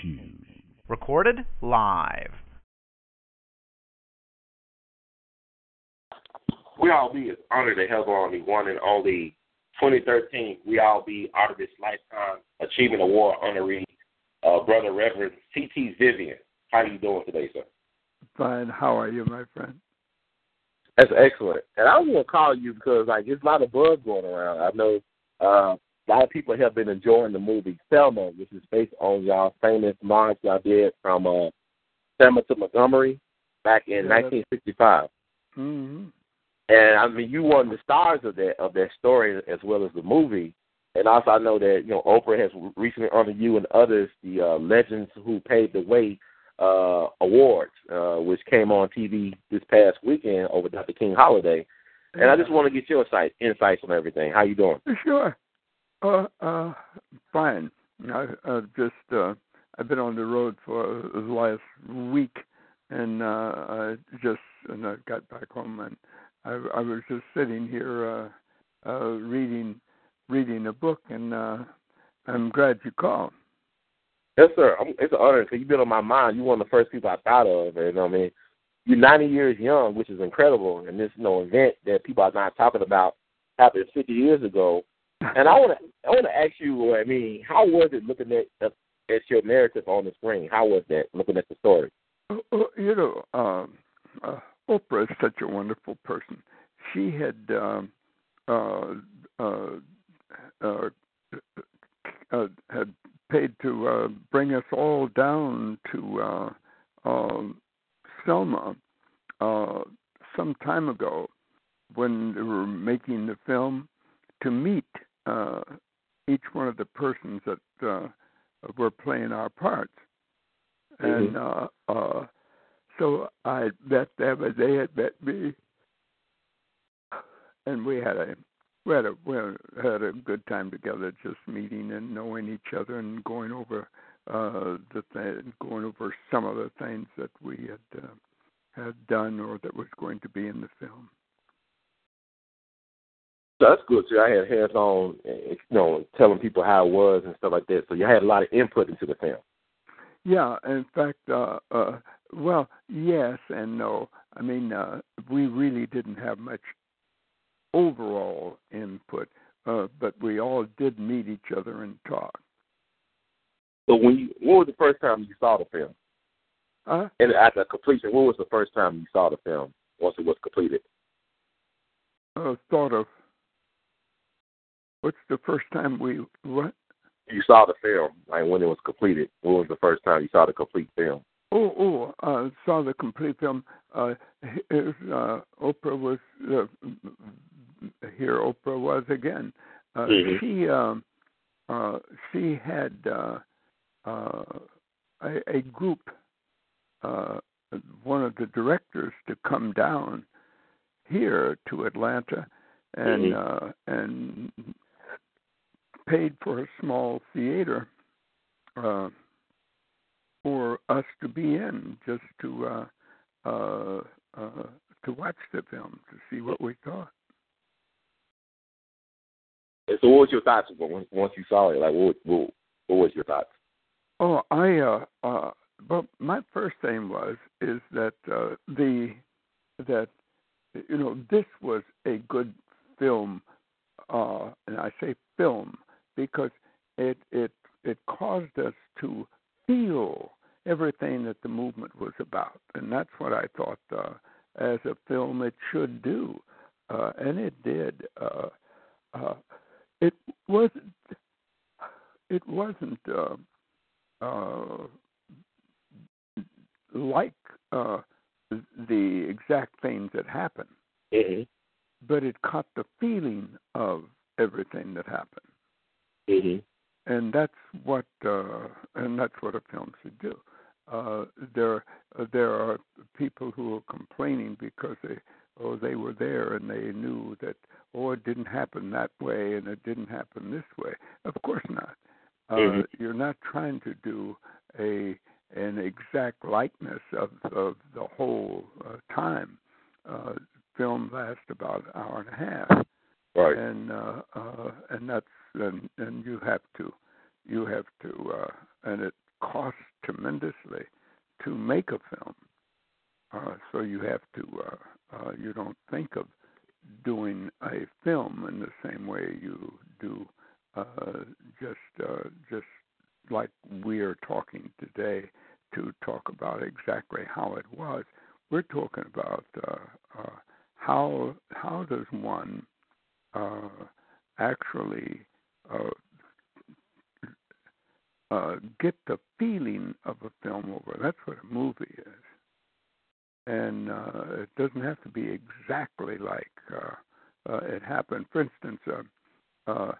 Shoes. Recorded live. We all be honored to have on the one and only 2013 We All Be Artist Lifetime Achievement Award honoree, uh, Brother Reverend C.T. Vivian. How are you doing today, sir? Fine. How are you, my friend? That's excellent. And I was going to call you because like there's a lot of buzz going around. I know uh, a lot of people have been enjoying the movie Selma, which is based on y'all famous march y'all did from uh, Selma to Montgomery back in Yeah. 1965. Mm-hmm. And I mean, you of the stars of that of that story as well as the movie. And also, I know that you know Oprah has recently honored you and others the uh, Legends Who Paved the Way uh, awards, uh, which came on TV this past weekend over Dr. King holiday. And I just want to get your insight, insights on everything. How you doing? Sure. Uh, uh, fine. I, I've just uh, I've been on the road for the last week, and uh, I just and I got back home, and I, I was just sitting here uh, uh, reading reading a book, and uh, I'm glad you called. Yes, sir. I'm, it's an honor because you've been on my mind. You're one of the first people I thought of. And I mean, you're 90 years young, which is incredible. And this you know event that people are not talking about happened 50 years ago. And I want to I want to ask you. I mean, how was it looking at at at your narrative on the screen? How was that looking at the story? Oh, oh, you know, um, uh, Oprah is such a wonderful person. She had um, uh, uh, uh, uh, had paid to uh, bring us all down to uh, um, Selma uh, some time ago when they were making the film to meet uh, each one of the persons that uh, were playing our parts. And uh, uh, so I met them, and they had met me, and we had a we had a we had a good time together, just meeting and knowing each other and going over uh, the th- going over some of the things that we had uh, had done or that was going to be in the film. So that's good too. I had hands on, you know, telling people how it was and stuff like that. So you had a lot of input into the film. Yeah, in fact, uh, uh, well, yes and no. I mean, uh, we really didn't have much overall input, uh, but we all did meet each other and talk. So when you, when was the first time you saw the film? Uh, And after completion, when was the first time you saw the film once it was completed? uh, thought of what's the first time we what? You saw the film, like when it was completed. When was the first time you saw the complete film? Oh, oh, uh, saw the complete film. Uh, it uh, Oprah was uh, here. Oprah was again. Uh, Mhm. She um, uh, she had uh, uh, a, a group, uh, one of the directors, to come down here to Atlanta and Mhm. uh, and paid for a small theater. Uh, for us to be in, just to uh, uh, uh, to watch the film, to see what we thought. And so, what was your thoughts once once you saw it? Like, what what, what was your thoughts? Oh, I uh, uh, but my first thing was is that uh, the that you know this was a good film, uh, and I say film because it it it caused us to feel everything that the movement was about, and that's what I thought uh, as a film it should do, uh, and it did. Uh, uh, it wasn't. It wasn't. Uh, uh, like uh, the exact things that happened, Mm-hmm. but it caught the feeling of everything that happened. Mm-hmm. And that's what uh, and that's what a film should do. Uh, there uh, there are people who are complaining because they oh they were there and they knew that oh it didn't happen that way and it didn't happen this way. Of course not. Uh, Mhm. You're not trying to do a an exact likeness of of the whole uh, time. Uh, film lasts about an hour and a half Right. and uh, uh, and that's and, and you have to you have to uh, and it costs tremendously to make a film. Uh, so you have to uh, uh, you don't think of doing a film in the same way you do uh, just uh, just like we are talking today to talk about exactly how it was. We're talking about uh, uh, how how does one uh, actually uh, uh, get the feeling of a film over. That's what a movie is, and uh, it doesn't have to be exactly like uh, uh, it happened. For instance, uh, uh,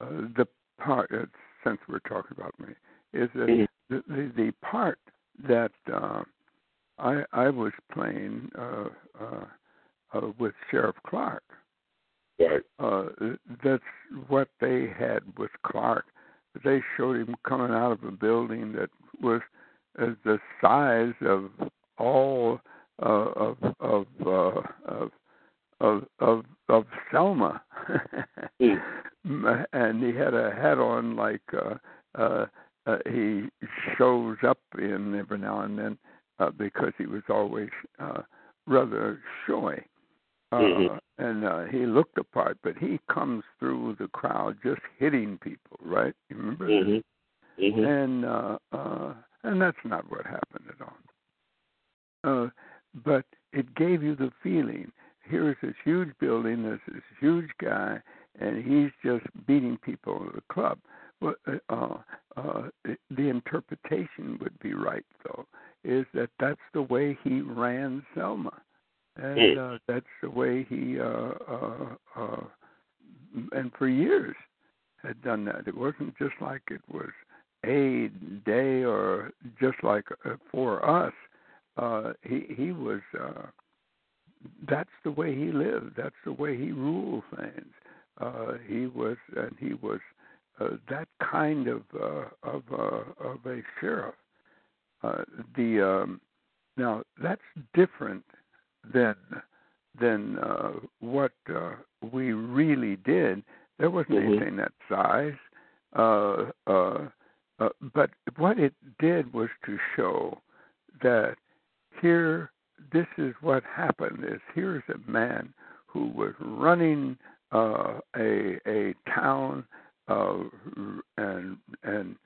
uh, the part uh, since we're talking about me is that Mhm. the, the the part that uh, I I was playing uh, uh, uh, with Sheriff Clark Right. uh, that's what they had with Clark. They showed him coming out of a building that was uh, the size of all uh, of of, uh, of of of of Selma, and he had a hat on like uh, uh, uh, he shows up in every now and then uh, because he was always uh, rather showy. Uh, Mhm. and uh, he looked the part, but he comes through the crowd just hitting people, right? You remember? that? Mhm. Mhm. and uh, uh, and that's not what happened at all. Uh, but it gave you the feeling. Here's this huge building. There's this huge guy, and he's just beating people at the club. Well, uh, uh, uh, the interpretation would be right, though, is that that's the way he ran Selma, and uh, that's the way he, uh, uh, uh, and for years had done that. It wasn't just like it was a day or just like uh, for us. Uh, he he was. Uh, that's the way he lived. That's the way he ruled things. Uh, he was, and he was uh, that kind of uh, of uh, of a sheriff. Uh, the um, now that's different than than uh, what uh, we really did. There wasn't Mhm. anything that size, uh, uh, uh, but what it did was to show that here, this is what happened. Is here's a man who was running uh, a a town uh, and and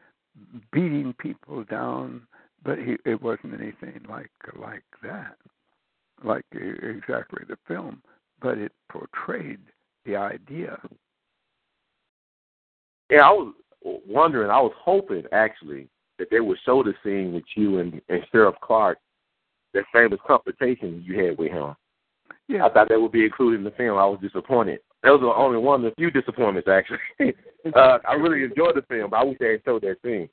beating people down, but he, it wasn't anything like like that, like exactly the film, but it portrayed the idea. Yeah, I was wondering. I was hoping actually that they would show the scene with you and, and Sheriff Clark, that famous confrontation you had with him. Yeah, I thought that would be included in the film. I was disappointed. That was the only one of the few disappointments actually. uh, I really enjoyed the film, but I wish they had showed that scene.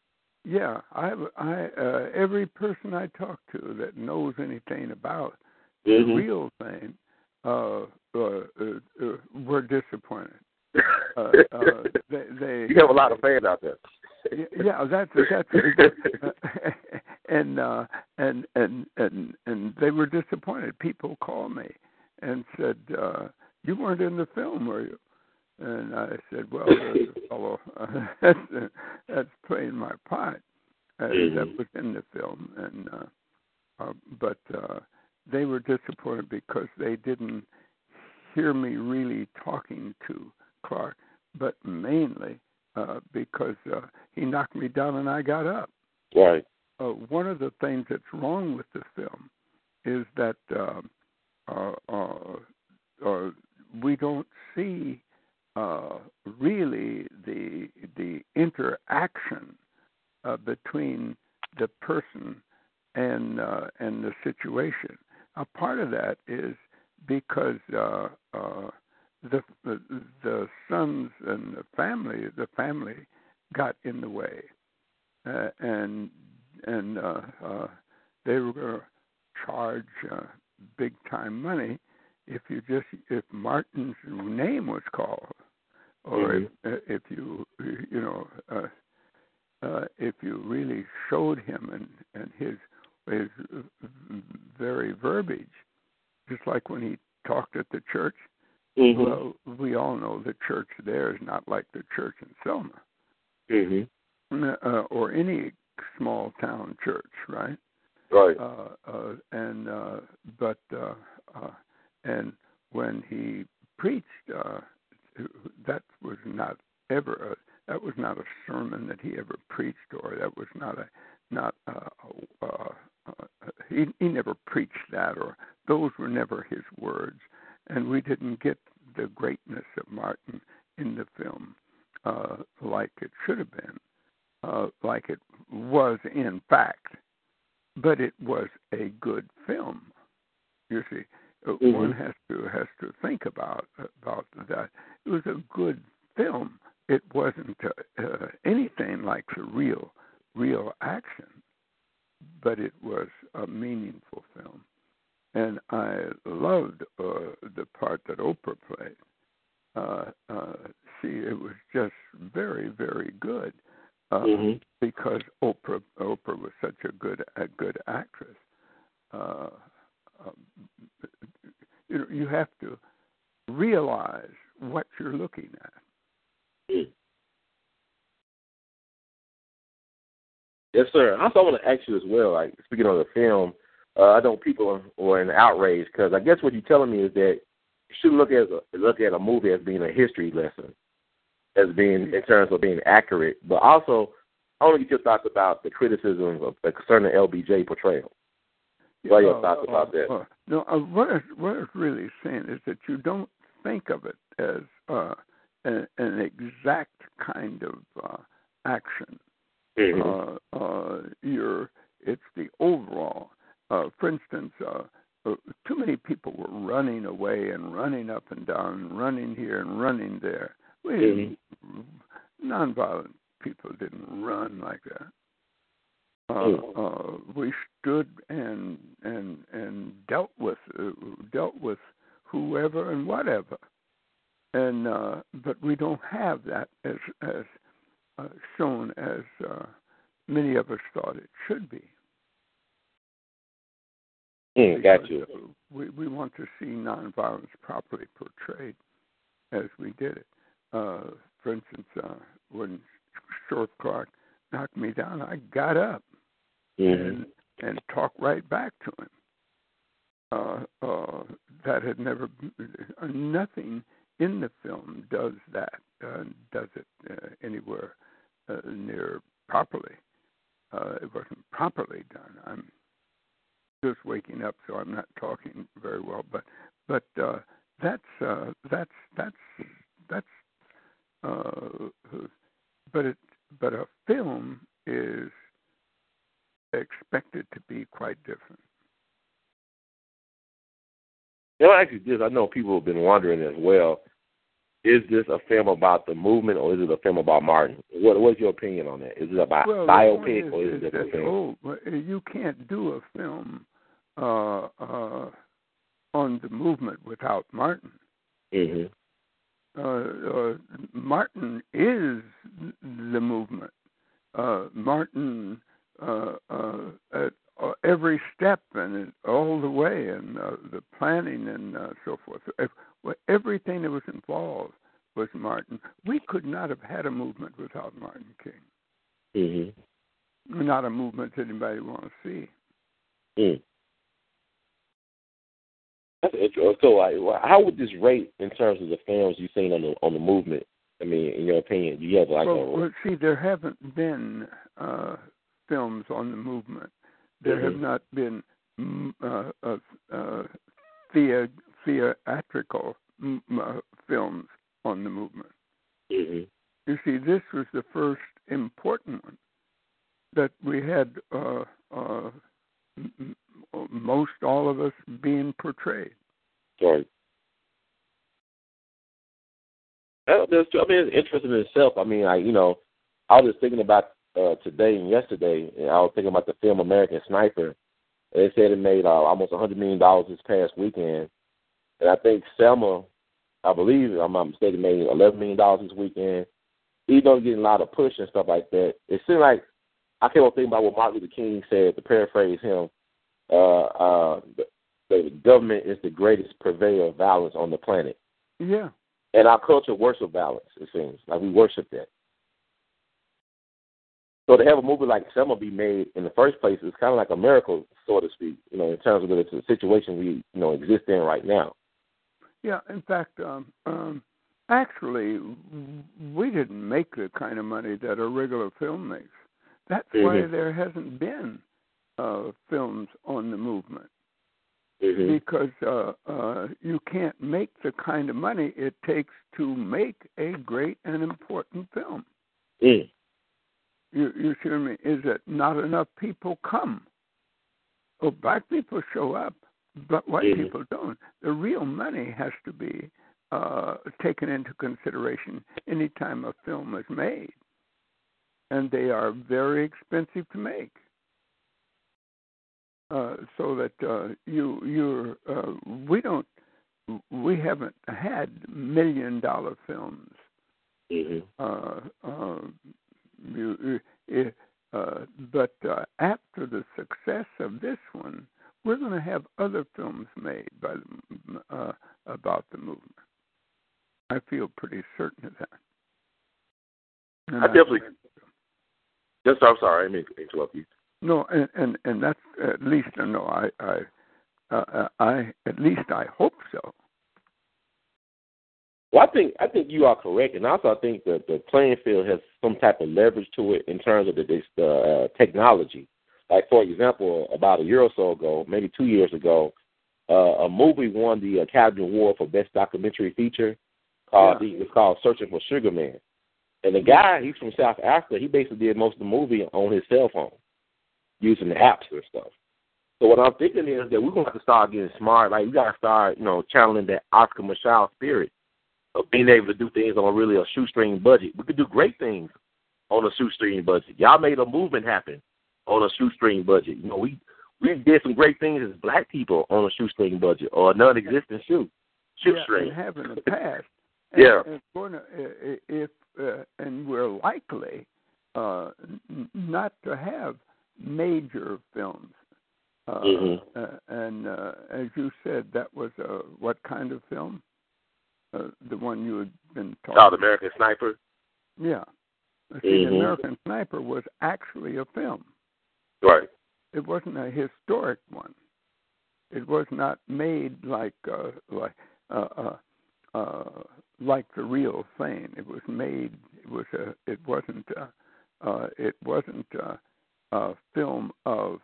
yeah. I I uh, every person I talk to that knows anything about the Mhm. real thing uh, uh, uh, uh, were disappointed. Uh, uh, they, they you have a lot of fans out there. yeah, that's that's and uh and and and and they were disappointed. People called me and said, uh, "You weren't in the film, were you?" And I said, "Well, there's a fellow uh, that's that's playing my part uh, Mhm. that was in the film." And uh, uh, but uh, they were disappointed because they didn't hear me really talking to Clark, but mainly uh, because uh, he knocked me down and I got up. Right. Uh, one of the things that's wrong with the film is that uh, uh, uh, uh, we don't see uh, really the the interaction uh, between the person and uh, and the situation. A part of that is because uh, uh, the, the the sons and the family the family got in the way, uh, and and uh, uh, they were going to charge uh, big time money if you just if Martin's name was called, or Mhm. if, if you you know uh, uh, if you really showed him and and his his very verbiage, just like when he talked at the church. Mhm. Well, we all know the church there is not like the church in Selma Mhm. uh, or any small town church, right? Right. Uh, uh, and uh, but uh, uh, and when he preached, uh, that was not ever a, that was not a sermon that he ever preached, or that was not a not a, uh, he he never preached that, or those were never his words, and we didn't get the greatness of Martin in the film uh, like it should have been, uh, like it was in fact but it was a good film. You see, Uh, Mhm. one has to has to think about about that. It was a good film. It wasn't uh, uh, anything like the real real action, but it was a meaningful film, and I loved uh, the part that Oprah played. Uh, uh, she it was just very very good uh, Mhm. because Oprah Oprah was such a good a good actress. Uh, um, you know, you have to realize what you're looking at. Mm. Yes, sir. I also, want to ask you as well. Like speaking of the film, uh, I know people were in outrage because I guess what you're telling me is that you should look at a, look at a movie as being a history lesson, as being in terms of being accurate. But also, I want to get your thoughts about the criticism of uh, concerning LBJ portrayal. What are your Uh, thoughts about uh, that? uh, no, uh, what it's, what it's really saying is that you don't think of it as uh, an, an exact kind of uh, action. Mhm. uh, uh, you're it's the overall. Uh, for instance, uh, uh, too many people were running away and running up and down, running here and running there. We Mhm. nonviolent people didn't run like that. Uh, Mm. uh, we stood and and and dealt with uh, dealt with whoever and whatever, and uh, but we don't have that as as uh, shown as uh, many of us thought it should be. Mm, got you. We we want to see nonviolence properly portrayed, as we did it. Uh, for instance, uh, when Sheriff Clark knocked me down, I got up Mhm. and and talked right back to him. Uh, uh, that had never uh, nothing in the film does that uh, does it uh, anywhere near properly. Uh, it wasn't properly done. I'm just waking up, so I'm not talking very well. But but uh, that's uh, that's that's that's. Uh, but it but a film is expected to be quite different. You know, actually, this I know people have been wondering as well. Is this a film about the movement, or is it a film about Martin? What What's your opinion on that? Is it a bi- well, biopic, point or is is, it a film? oh, you can't do a film uh, uh, on the movement without Martin. hmm uh, uh, Martin is the movement. Uh, Martin uh, uh, at uh, every step and all the way, and uh, the planning and uh, so forth. If, well, everything that was involved was Martin. We could not have had a movement without Martin King. hmm Not a movement that anybody want to see. Mm. That's interesting. So, like, how would this rate in terms of the films you've seen on the on the movement? I mean, in your opinion, do you have like well, a well, see, there haven't been uh, films on the movement. There have Mhm. not been mm, uh, uh, uh, theatrical mm, uh, films on the movement. hmm You see, this was the first important one that we had. Uh, uh, m- most all of us being portrayed. Right. That's true. I mean, it's interesting in itself. I mean, I you know, I was just thinking about uh, today and yesterday, and I was thinking about the film American Sniper. They said it made uh, almost a hundred million dollars this past weekend, and I think Selma, I believe, if I'm not mistaken, made eleven million dollars this weekend. Even though getting a lot of push and stuff like that, it seemed like I kept on thinking about what Martin Luther King said. To paraphrase him, uh, uh, the, the government is the greatest purveyor of violence on the planet. Yeah. And our culture worships violence, it seems. Like we worship that. So to have a movie like Selma be made in the first place is kind of like a miracle, so to speak, you know, in terms of the situation we, you know, exist in right now. Yeah, in fact, um, um, actually, we didn't make the kind of money that a regular film makes. That's mm-hmm. why there hasn't been uh, films on the movement. Mm-hmm. Because uh, uh, you can't make the kind of money it takes to make a great and important film. Mm. You, you see what I mean? Is that not enough people come? Oh, black people show up, but white mm-hmm. people don't. The real money has to be uh, taken into consideration anytime a film is made, and they are very expensive to make. Uh, so that uh, you you uh, we don't we haven't had million dollar films. Mm-hmm. Uh, uh, you, uh, but uh, after the success of this one, we're going to have other films made by the, uh, about the movement. I feel pretty certain of that. And I definitely. Yes, I'm sorry. I didn't interrupt you. No, and and and that's at least no. I I uh, I at least I hope so. Well, I think I think you are correct, and also I think that the playing field has some type of leverage to it in terms of the, the uh, technology. Like for example, about a year or so ago, maybe two years ago, uh, a movie won the Academy Award for Best Documentary Feature. Called yeah. the, it's called Searching for Sugar Man, and the guy he's from South Africa. He basically did most of the movie on his cell phone, using the apps and stuff. So what I'm thinking is that we're gonna have to start getting smart. Like we gotta start, you know, channeling that Oscar Micheaux spirit of being able to do things on really a shoestring budget. We could do great things on a shoestring budget. Y'all made a movement happen on a shoestring budget. You know, we we did some great things as black people on a shoestring budget or a non-existent shoe shoestring. Yeah, have in the past. And, yeah. And gonna, if uh, and we're likely uh, not to have major films. Uh, mm-hmm. uh, and uh, as you said, that was a what kind of film? Uh, the one you had been talking. The American Sniper. Yeah. See, mm-hmm. the American Sniper was actually a film. Right. It wasn't a historic one. It was not made like uh, like uh, uh, uh, like the real thing. It was made. It was a. It wasn't. Uh, uh, it wasn't uh, a film of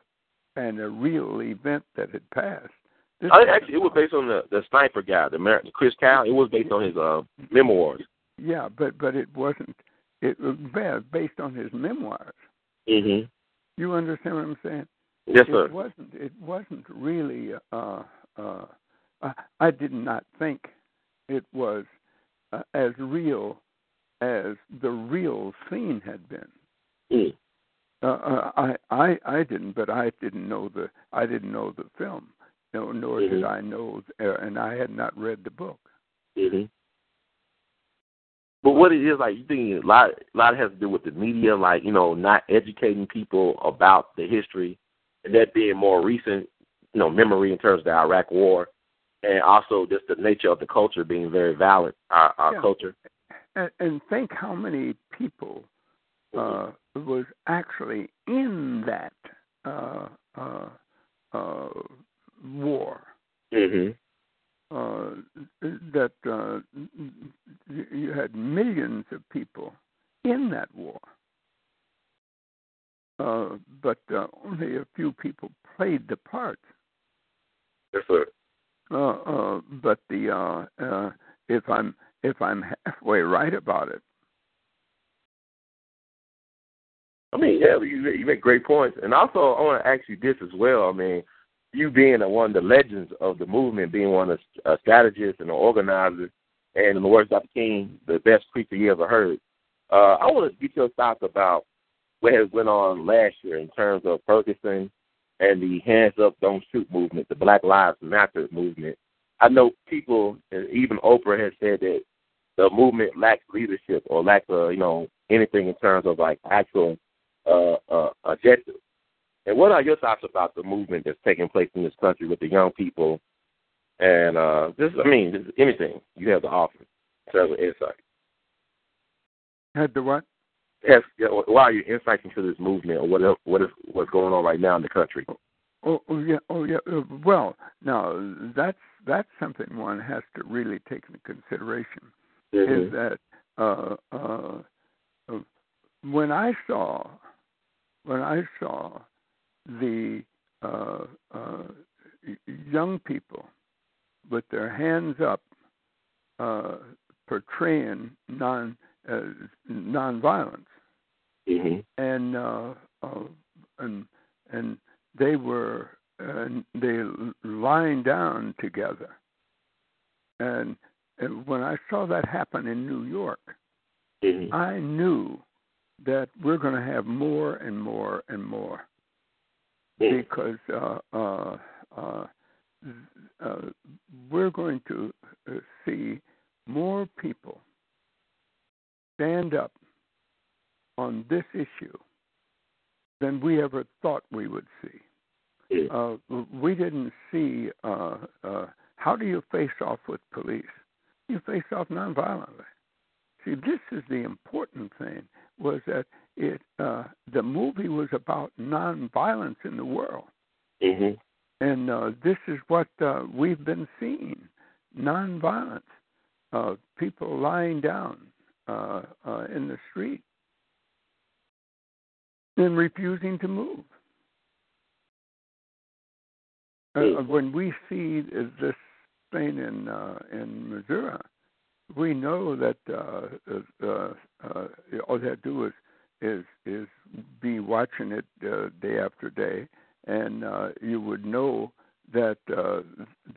and a real event that had passed. This I, actually, it was based on the the sniper guy, the American Chris Kyle. It was based on his uh, memoirs. Yeah, but but it wasn't. It was based on his memoirs. Mhm. You understand what I'm saying? Yes, sir. it wasn't. It wasn't really. Uh, uh, I, I did not think it was uh, as real as the real scene had been. Mm. Uh, uh, I I I didn't, but I didn't know the I didn't know the film. No, nor mm-hmm. did I know, uh, and I had not read the book. Mhm. But what it is like, you think a lot, a lot has to do with the media, like you know, not educating people about the history, and that being more recent, you know, memory in terms of the Iraq War, and also just the nature of the culture being very violent, our, our yeah. culture. And, and think how many people uh, was actually in that uh, uh, uh, war. hmm Uh, that uh, you had millions of people in that war, uh, but uh, only a few people played the part. Yes, sir. Uh, uh, but the uh, uh, if I'm if I'm halfway right about it, I mean, yeah, you, you make great points, and also I want to ask you this as well. I mean, you being one of the legends of the movement, being one of the strategists and the organizers, and in the words of Dr. King, the best preacher you ever heard. Uh, I want to get your thoughts about what has went on last year in terms of Ferguson and the Hands Up, Don't Shoot movement, the Black Lives Matter movement. I know people, even Oprah has said that the movement lacks leadership or lacks, uh, you know, anything in terms of like actual uh, uh, objectives. And what are your thoughts about the movement that's taking place in this country with the young people? And uh, just, I mean, just anything you have to offer in terms of insight. Had the what? Yes. Why are your insights into this movement, or what? What is what's going on right now in the country? Oh, oh yeah, oh yeah. Uh, well, now that's that's something one has to really take into consideration. Mm-hmm. Is that uh, uh, uh, when I saw when I saw the uh, uh, young people with their hands up, uh, portraying non uh, nonviolence, mm-hmm. and uh, uh, and and they were uh, they lying down together, and, and when I saw that happen in New York, mm-hmm. I knew that we're going to have more and more and more mm-hmm. because uh, uh, uh, uh, we're going to uh, see more people stand up on this issue than we ever thought we would see. Uh, we didn't see uh, uh, how do you face off with police? You face off nonviolently. See, this is the important thing was that it uh, the movie was about nonviolence in the world, mm-hmm. and uh, this is what uh, we've been seeing: nonviolence, uh, people lying down uh, uh, in the street and refusing to move. Uh, when we see this thing in uh, in Missouri, we know that uh, uh, uh, all they do is is is be watching it uh, day after day, and uh, you would know that uh,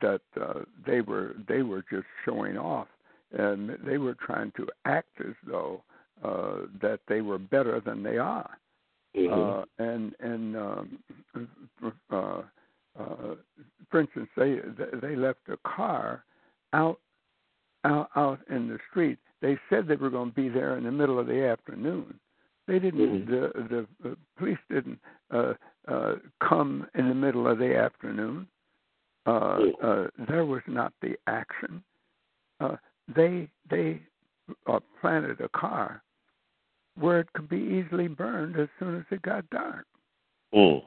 that uh, they were they were just showing off, and they were trying to act as though uh, that they were better than they are, mm-hmm. uh, and and um, uh, uh, for instance, they they left a car out out out in the street. They said they were going to be there in the middle of the afternoon. They didn't. Mm-hmm. The the police didn't uh, uh, come in the middle of the afternoon. Uh, uh, there was not the action. Uh, they they uh, planted a car where it could be easily burned as soon as it got dark. Mm.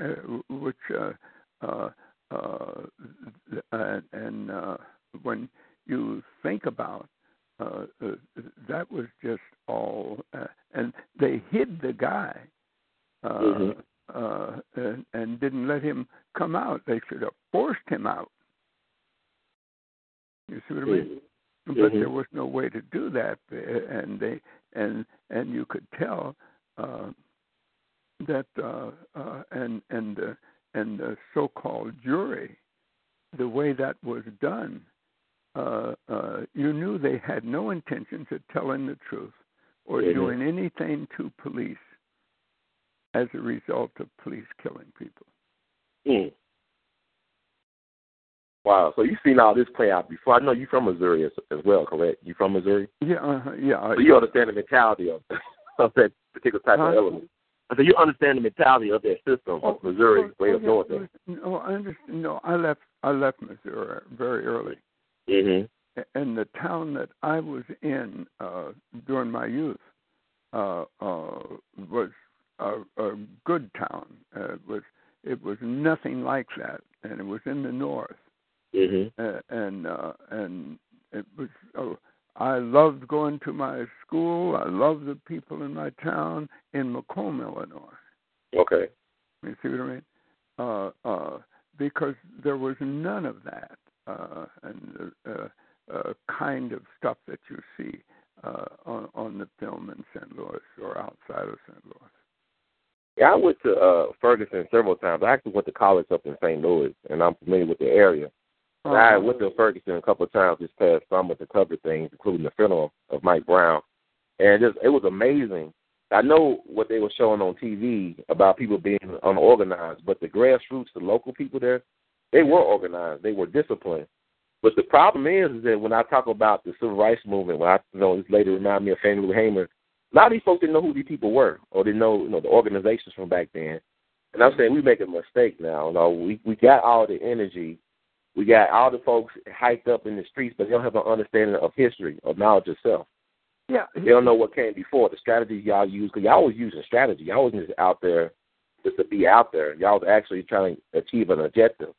Uh, which uh, uh, uh, and, and uh, when you think about uh, uh, that was just all, uh, and they hid the guy uh, mm-hmm. uh, and, and didn't let him come out. They should have forced him out. You see what I mean? Mm-hmm. But there was no way to do that, and they and and you could tell uh, that uh, uh, and and uh, and the so-called jury, the way that was done, uh, uh, you knew they had no intentions of telling the truth or mm-hmm. doing anything to police as a result of police killing people. Mm. Wow. So you've seen all this play out before. I know you're from Missouri as, as well, correct? You from Missouri? Yeah, uh, yeah. So you understand the mentality of, of that particular type uh, of element. So you understand the mentality of that system of oh, Missouri oh, way oh, of yeah, doing things. No, I understand. No, I left. I left Missouri very early. Mm-hmm. And the town that I was in uh, during my youth uh, uh, was a, a good town. Uh, it was it was nothing like that, and it was in the north. Mm-hmm. Uh, and uh, and it was. Oh, I loved going to my school. I loved the people in my town in Macomb, Illinois. Okay. You see what I mean? Uh, uh, because there was none of that uh, and uh, uh, kind of stuff that you see uh, on, on the film in St. Louis or outside of St. Louis. Yeah, I went to uh, Ferguson several times. I actually went to college up in St. Louis, and I'm familiar with the area. I um, went to Ferguson a couple of times this past summer to cover things, including the funeral of Mike Brown, and just it was amazing. I know what they were showing on TV about people being unorganized, but the grassroots, the local people there, they were organized. They were disciplined. But the problem is, is that when I talk about the civil rights movement, when I you know this lady remind me of Fannie Lou Hamer, a lot of these folks didn't know who these people were or didn't know you know the organizations from back then. And I'm saying we make a mistake now. You know, we we got all the energy we got all the folks hyped up in the streets, but they don't have an understanding of history or knowledge of self. Yeah, they don't know what came before the strategies y'all use because y'all was using strategy. Y'all wasn't just out there just to be out there. Y'all was actually trying to achieve an objective.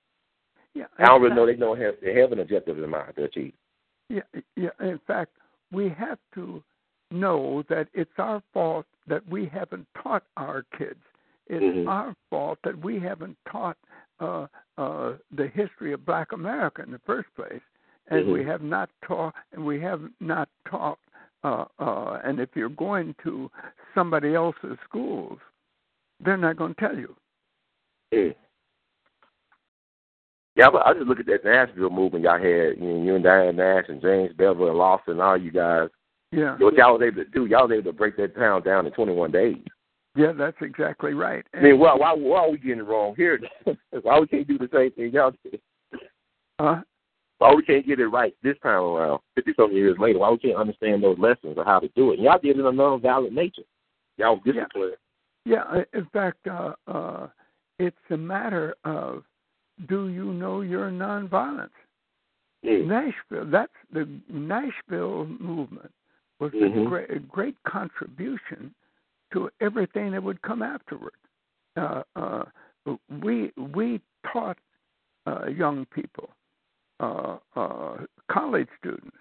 Yeah, I don't really know they don't have they have an objective in mind to achieve. Yeah, yeah. In fact, we have to know that it's our fault that we haven't taught our kids. It's mm-hmm. our fault that we haven't taught uh, uh, the history of Black America in the first place, and mm-hmm. we have not taught, and we have not taught. Uh, uh, and if you're going to somebody else's schools, they're not going to tell you. Mm. Yeah, but I just look at that Nashville movement y'all had. You, know, you and Diane Nash and James Bevel and Lawson, all you guys. Yeah. What y'all was able to do, y'all was able to break that town down in 21 days. Yeah, that's exactly right. And I mean, why, why, why are we getting it wrong here? why we can't do the same thing y'all did? Huh? Why we can't get it right this time around, 50 something years later? Why we can't understand those lessons of how to do it? And y'all did it in a non-violent nature. Y'all disciplined. Yeah. yeah, in fact, uh, uh, it's a matter of do you know your nonviolence? Mm. Nashville, that's the Nashville movement was mm-hmm. a great, great contribution to everything that would come afterward. Uh, uh, we we taught uh, young people, uh, uh, college students,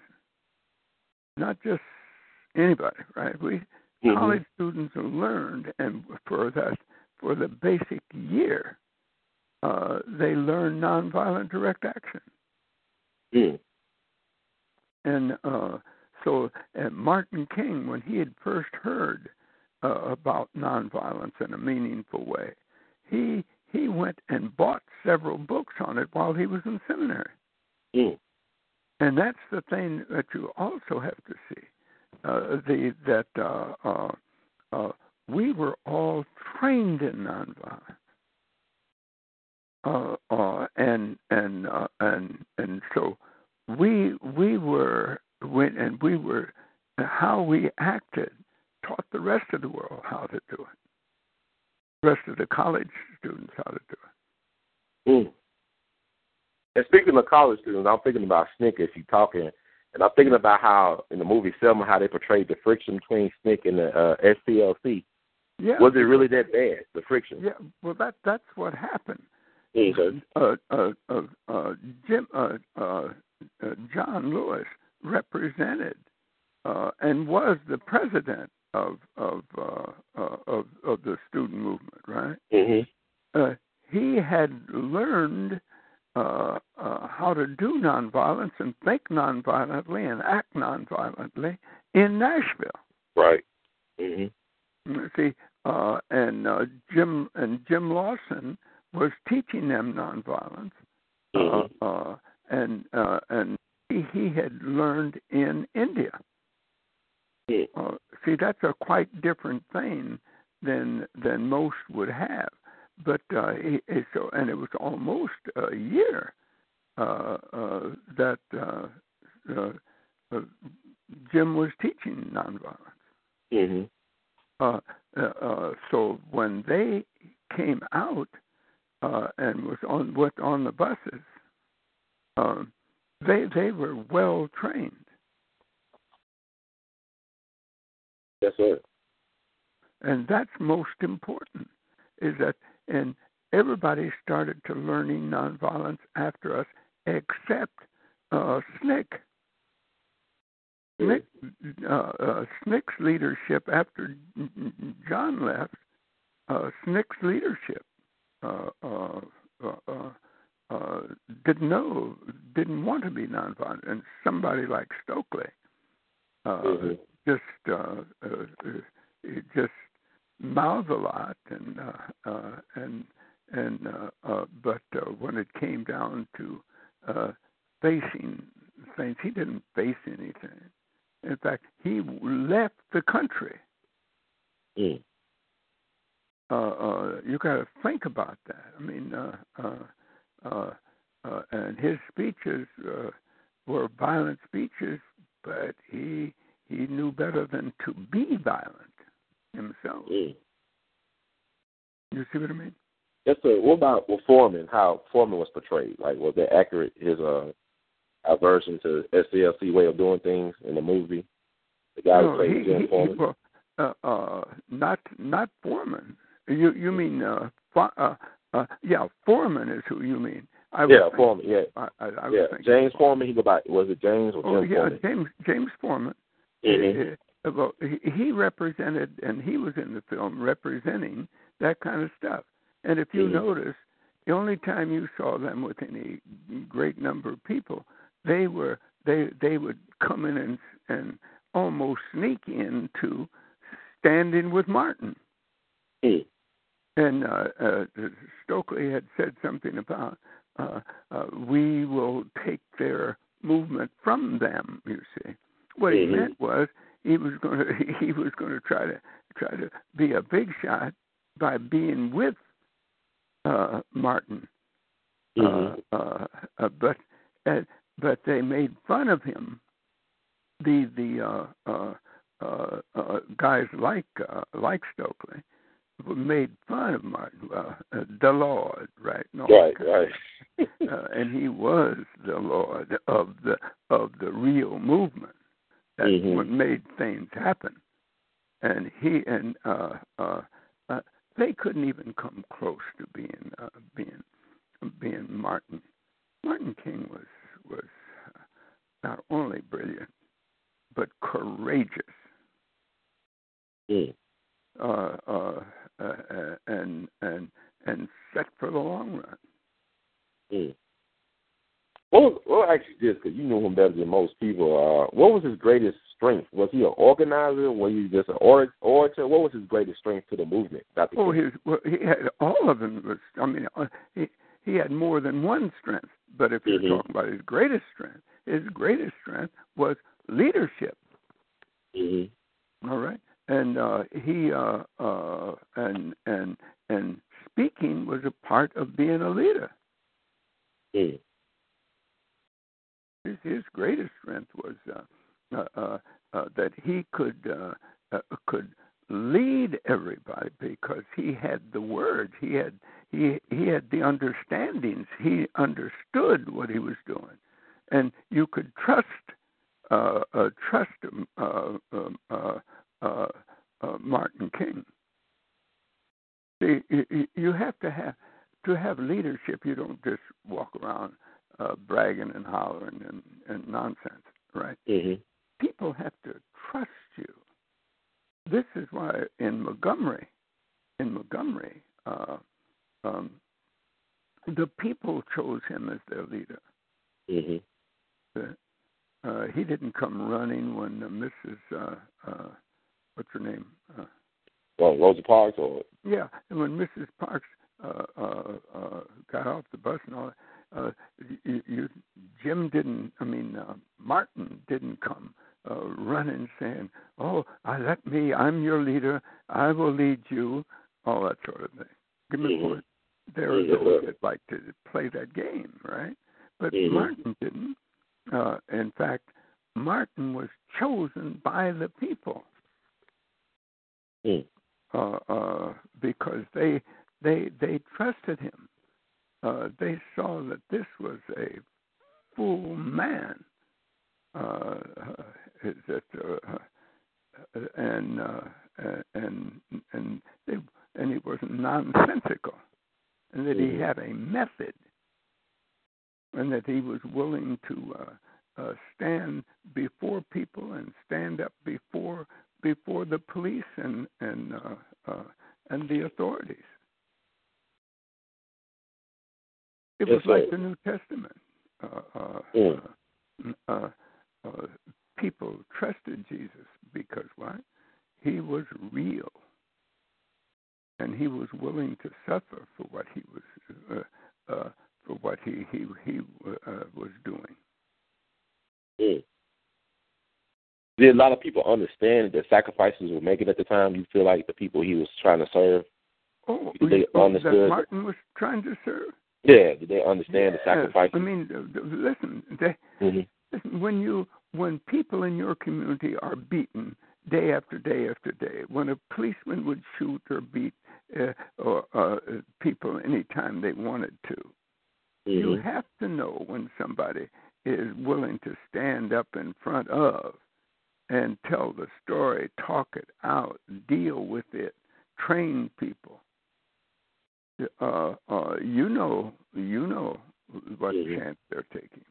not just anybody, right? We mm-hmm. college students learned, and for that for the basic year, uh, they learn nonviolent direct action. Mm. And uh, so, and Martin King, when he had first heard uh, about nonviolence in a meaningful way. He he went and bought several books on it while he was in seminary. Mm. And that's the thing that you also have to see. Uh, the that uh, uh, uh, we were all trained in nonviolence, uh, uh, and and uh, and and so we we were when and we were how we acted taught the rest of the world how to do it. The rest of the college students how to do it. Mm. And speaking of college students, I'm thinking about SNCC as you talking, and I'm thinking about how in the movie Selma how they portrayed the friction between SNCC and the uh, SCLC. Yeah. Was it really that bad? The friction? Yeah. Well, that that's what happened. Mm-hmm. Uh, uh, uh, uh, Jim uh, uh, uh, John Lewis represented uh, and was the president of of uh, uh, of of the student movement, right? Mm-hmm. Uh, he had learned uh, uh, how to do nonviolence and think nonviolently and act nonviolently in Nashville. Right. Mm-hmm. See, uh, and uh, Jim and Jim Lawson was teaching them nonviolence, mm-hmm. uh, and uh, and he, he had learned in India. Uh, see, that's a quite different thing than than most would have. But uh, it, it, so, and it was almost a year uh, uh, that uh, uh, uh, Jim was teaching nonviolence. Mm-hmm. Uh, uh, uh, so when they came out uh, and was on what on the buses, um, they they were well trained. That's it. And that's most important, is that and everybody started to learning nonviolence after us, except uh, SNCC. SNCC, uh, uh, SNCC's leadership after John left, uh, SNCC's leadership uh, uh, uh, uh, uh, didn't know, didn't want to be nonviolent, and somebody like Stokely uh, mm-hmm. Just uh, uh, just mouth a lot, and uh, uh, and and uh, uh, but uh, when it came down to uh, facing things. He didn't face anything. In fact, he left the country. Mm. Uh, uh, you got to think about that. I mean, uh, uh, uh, uh, and his speeches uh, were violent speeches, but he he knew better than to be violent himself. Mm. You see what I mean? Yes, sir. What about with Forman? How Forman was portrayed? Like, was that accurate? His uh, aversion to SCLC way of doing things in the movie. The guy no, who played he, Jim he, Forman. Well, uh, uh, not not Forman. You you mean uh, uh, uh, yeah, Forman is who you mean. I yeah, Forman. Yeah, I, I, I yeah. James Forman. He go by. Was it James or Oh Jim yeah, Forman? James James Forman. Mhm. Uh, well, he- he represented, and he was in the film representing that kind of stuff. And if you Mhm. notice, the only time you saw them with any great number of people, they were they they would come in and and almost sneak into standing with Martin. Mm. And uh, uh, Stokely had said something about uh, uh, we will take their movement from them. You see, what he Mhm. meant was he was going to he was going to try to try to be a big shot by being with uh, Martin. Uh, uh, uh, but uh, but they made fun of him. The the uh, uh, uh, uh, guys like uh, like Stokely made fun of Martin, the Lord, right? No, Right, right. uh, and he was the Lord of the of the real movement. That's Mhm. what made things happen. And he and uh, uh, uh, they couldn't even come close to being uh, being being Martin. Martin King was was uh, not only brilliant but courageous. Mm. uh, uh, uh, and and and set for the long run. Mm. What was, well, actually, this because you knew him better than most people. Uh, what was his greatest strength? Was he an organizer? Was he just an or- orator? What was his greatest strength to the movement, Doctor? Oh, his well, he had all of them. Was I mean, uh, he he had more than one strength. But if you're Mhm. talking about his greatest strength, his greatest strength was leadership. hmm All right, and uh, he uh, uh, and and and speaking was a part of being a leader. Mm. His, his greatest strength was uh, uh, uh, uh, that he could uh, uh, could lead everybody because he had the words. He had he he had the understandings. He understood what he was doing, and you could trust uh, uh, trust him, uh, um, uh, uh, uh, Martin King. See, you- you have to have to have leadership. You don't just walk around uh, bragging and hollering and, and nonsense, right? hmm People have to trust you. This is why in Montgomery, in Montgomery, uh, um, the people chose him as their leader. hmm Uh, he didn't come running when uh, Mrs. Uh, uh, what's her name? Uh, Well, Rosa Parks or Yeah, and when Mrs. Parks uh, uh, uh, got off the bus and all that, uh, you, you, Jim didn't. I mean, uh, Martin didn't come uh, running saying, "Oh, I let me. I'm your leader. I will lead you." All that sort of thing. Give me a Mhm. point. There are those that like to play that game, right? But Mhm. Martin didn't. Uh, in fact, Martin was chosen by the people Mm. uh, uh, because they they they trusted him. Uh, they saw that this was a full man, uh, that uh, and uh, and and they, and he was nonsensical, and that he Mhm. had a method, and that he was willing to uh, uh, stand before people and stand up before before the police and and uh, uh, and the authorities. It Yes, was like sir. the New Testament. Uh, uh, Mm. uh, uh, uh, people trusted Jesus because why? He was real, and he was willing to suffer for what he was uh, uh, for what he he he uh, was doing. Mm. Did a lot of people understand the sacrifices were making at the time? You feel like the people he was trying to serve? Oh, Did they oh, understood? that Martin was trying to serve. Yeah, did they understand the Yes. sacrifices? I mean, uh, listen, they, Mhm. listen, when you when people in your community are beaten day after day after day, when a policeman would shoot or beat uh, or uh, people anytime they wanted to, you Mhm. have to know when somebody is willing to stand up in front of and tell the story, talk it out, deal with it, train people. Uh, uh, you know, you know what Mhm. chance they're taking.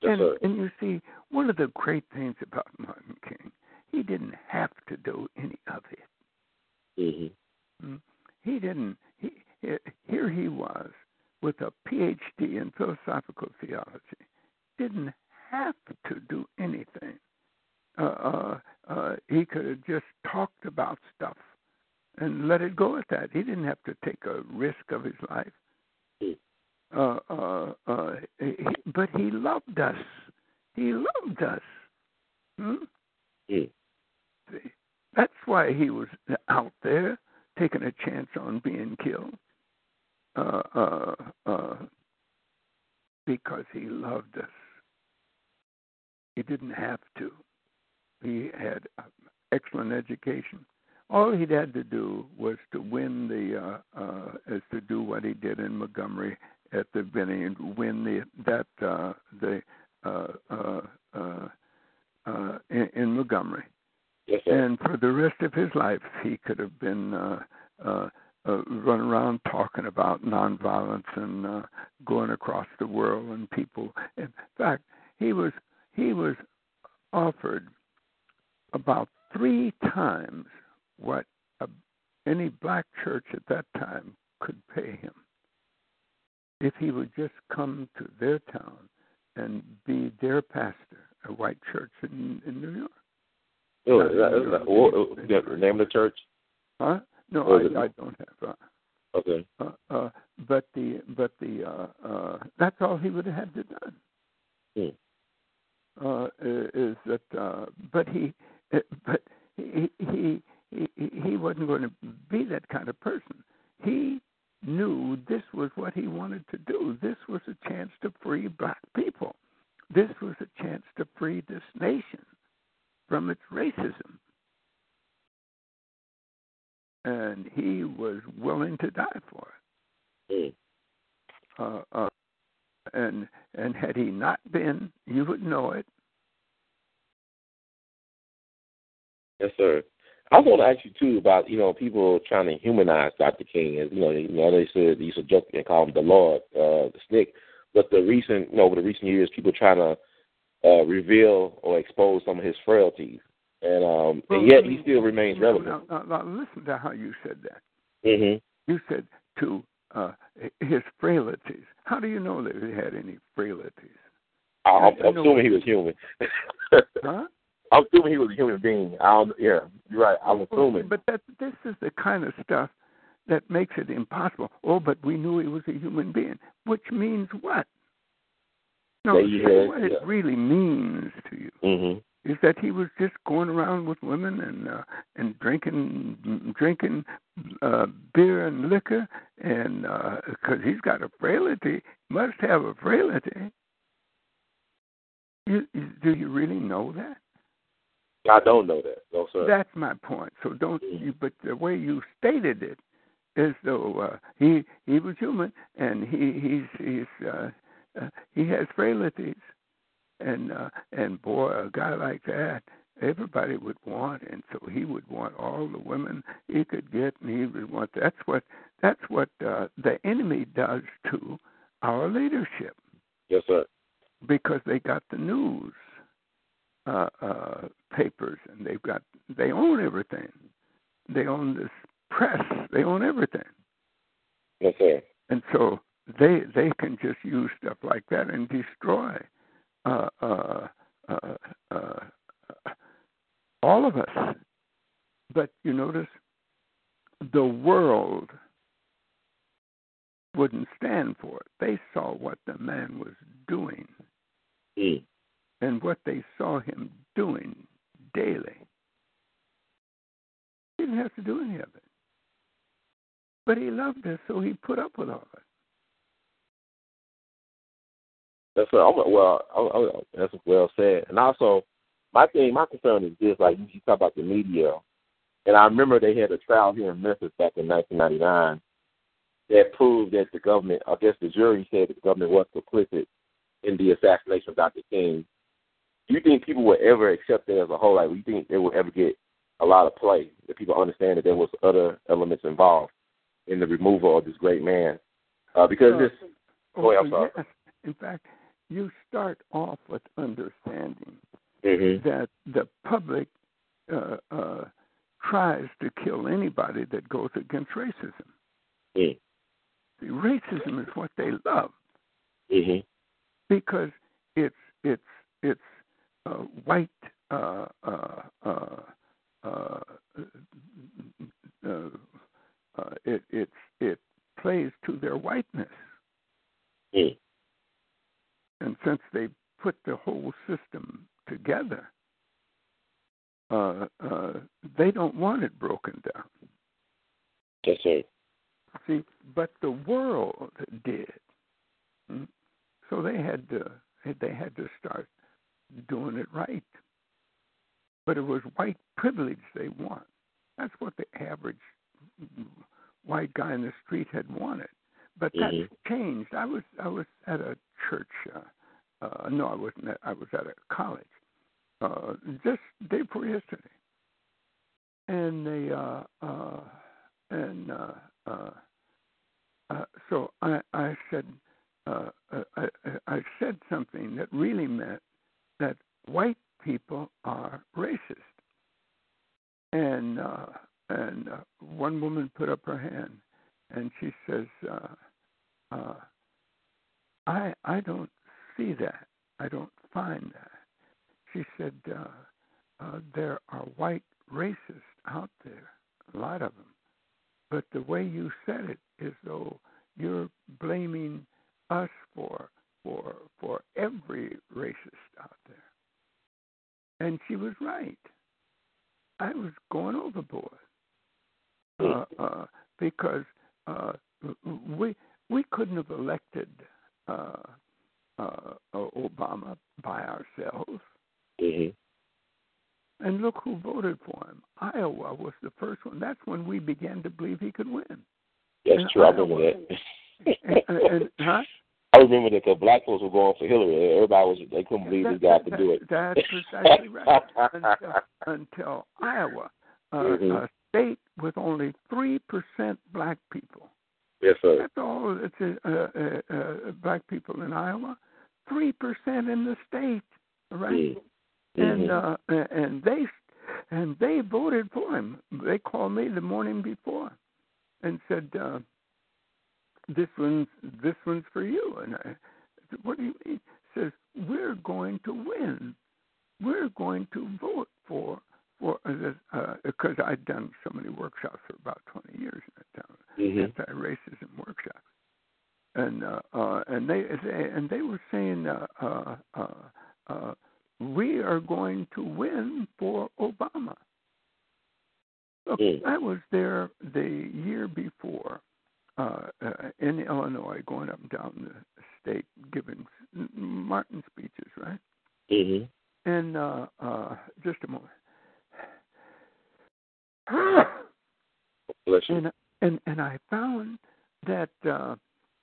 Yes, and, sir. and you see, one of the great things about Martin King, he didn't have to do any of it. Mhm. Mm. He didn't. He, he- here he was with a PhD in philosophical theology. Didn't have to do anything. Uh, uh, uh, he could have just talked about stuff and let it go at that. He didn't have to take a risk of his life. Uh, uh, uh, he, but he loved us. He loved us. Hmm? Mm. See, That's why he was out there taking a chance on being killed. Uh, uh, uh, because he loved us. He didn't have to. He had an excellent education. All he'd had to do was to win the, uh, uh, is to do what he did in Montgomery at the beginning, win the that uh, the uh, uh, uh, uh, in, in Montgomery Yes, sir. and for the rest of his life, he could have been uh, uh, uh, running around talking about nonviolence and uh, going across the world and people. In fact, he was he was offered about three times what a, any black church at that time could pay him if he would just come to their town and be their pastor, a white church in, in New York. Oh, is that, is that, what, yeah, the name of the church? Huh? No, I, I don't have. Uh, Okay. uh, uh, but the but the uh, uh, that's all he would have had to done. Hmm. Uh, is that? Uh, but he, uh, but he he he wasn't going to be that kind of person. He knew this was what he wanted to do. This was a chance to free black people. This was a chance to free this nation from its racism. And he was willing to die for it. Mm. Uh, uh, and and had he not been, you would know it. Yes, sir. I want to ask you too about you know people trying to humanize Dr. King. As you know, you know they said they used to joke and call him the Lord, uh, the SNCC. But the recent, you know, over the recent years, people trying to uh, reveal or expose some of his frailties, and um, Well, and yet he still remains relevant. Now, now, now listen to how you said that. Mm-hmm. You said to uh, his frailties. How do you know that he had any frailties? I'm, I'm assuming he was human. Huh? I'm assuming he was a human being. I don't, yeah, you're right. I'm assuming. But that this is the kind of stuff that makes it impossible. Oh, but we knew he was a human being, which means what? No, That you see, had- what yeah. it really means to you Mm-hmm. is that he was just going around with women and uh, and drinking drinking uh, beer and liquor, and because he's got a frailty, must have a frailty. You, you, do you really know that? I don't know that. No, sir. That's my point. So don't Mm. you? But the way you stated it is though uh, he he was human and he he's he's uh, uh, he has frailties, and uh, and boy, a guy like that, everybody would want, and so he would want all the women he could get, and he would want. That's what that's what uh, the enemy does to our leadership Yes, sir. because they got the news uh, uh, papers and they've got they own everything. They own this press. They own everything, Yes, sir. and so they they can just use stuff like that and destroy uh, uh, uh, uh, all of us. But you notice the world wouldn't stand for it. They saw what the man was doing Mm. And what they saw him doing daily. He didn't have to do any of it. But he loved us, so he put up with all of it. That's what I'm, well. I, I, that's well said. And also, my thing, my concern is this: like you talk about the media, and I remember they had a trial here in Memphis back in 1999 that proved that the government, I guess the jury said that the government was complicit in the assassination of Dr. King. Do you think people would ever accept that as a whole? Like, do you think it would ever get a lot of play? That people understand that there was other elements involved in the removal of this great man? Uh, because Uh, this, Oh, I'm sorry. yes. In fact, you start off with understanding mm-hmm. that the public uh, uh, tries to kill anybody that goes against racism. Mm. See, racism is what they love Mm-hmm. because it's it's it's white. Uh, uh, uh, uh, uh, uh, it it it plays to their whiteness, Mm. and since they put the whole system together, uh, uh, they don't want it broken down. That's right. See, but the world did. Hmm? So they had to they had to start doing it right. But it was white privilege they want. That's what the average white guy in the street had wanted. But that's Mhm. changed. I was I was at a church. Uh, uh, no, I wasn't. At, I was at a college uh, just day before yesterday, and they uh, uh, and uh, uh, uh, so I, I said uh, I, I, I said something that really meant that white people are racist, and uh, and uh, one woman put up her hand and she says, uh, uh, "I I don't see that. I don't find that." She said, uh, uh, "There are white racists out there, a lot of them." but the way you said it is though you're blaming us for for for every racist out there. And she was right. I was going overboard uh, uh, because uh, we we couldn't have elected uh, uh, Obama by ourselves. Mm-hmm. And look who voted for him. Iowa was the first one. That's when we began to believe he could win. That's And true. I remember that. And, and, huh? I remember that the black folks were going for Hillary. Everybody was they couldn't believe this guy could do it. That's precisely right. Until, until Iowa, uh, Mhm. a state with only three percent black people. yes, sir. That's all. It's uh, uh, uh, black people in Iowa. Three percent in the state. right? Mm. and Mhm. uh and they and they voted for him. They called me the morning before and said, uh, "This one's this one's for you." And I said, "What do you mean?" Says, "We're going to win. We're going to vote for for uh, because I'd done so many workshops for about twenty years in that town, Mhm. anti-racism workshops." And uh, uh, and they, they and they were saying uh, uh, uh, uh, we are going to win for Obama. Look, Mm. I was there the year before uh, uh, in Illinois, going up and down the state giving Martin speeches, right? Mhm. And uh, uh, just a moment. Bless you. and and and I found that uh,